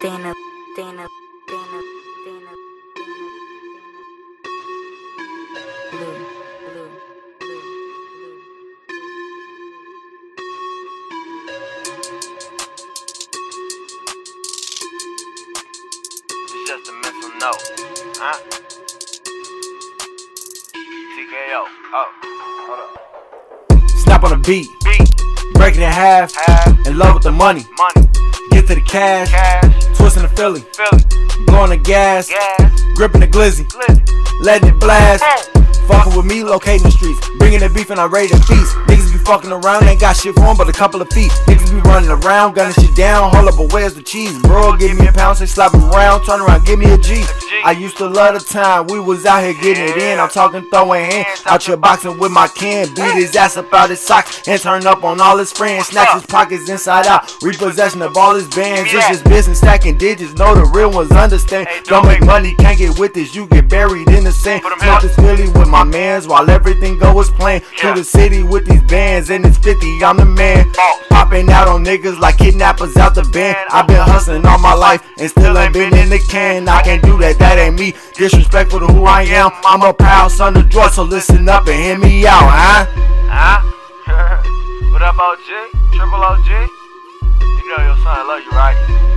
Dana, Dana, Dana, Dana, Dana, Blue, blue, blue, blue. It's just a mental note. Huh? TKO. Oh, hold up. Snap on the beat, Beat, break it in half, half, in love with the money. money, Get to the cash, cash, twisting the Philly, Philly, blowing the gas, gas, gripping the glizzy, glizzy. letting it blast. Boom. Fucking with me, locating the streets, bringing the beef and I ready to feast. Niggas be fucking around, ain't got shit for 'em but a couple of feet. Niggas be running around, gunning shit down. Hold up, but where's the cheese, bro? Give me a pound, say slap around, turn around, give me a G. I used to love the time we was out here getting it in. I'm talking throwing hands out your boxing with my can. Beat his ass up out his socks and turn up on all his friends. Snatch his pockets inside out, repossession of all his bands. It's just business, stacking digits. Know the real ones understand. Don't make money, can't get with this. You get buried in the sand. Smoke this Philly with my mans while everything go as planned. To the city with these bands and it's 50, I'm the man. Popping out on niggas like kidnappers out the band. I've been hustling all my life and still ain't been in the can. I can't do that, that ain't me. Disrespectful to who I am. I'm a proud son of George, so listen up and hear me out, huh? Huh? what up, OG? Triple OG? You know your son I love you, right?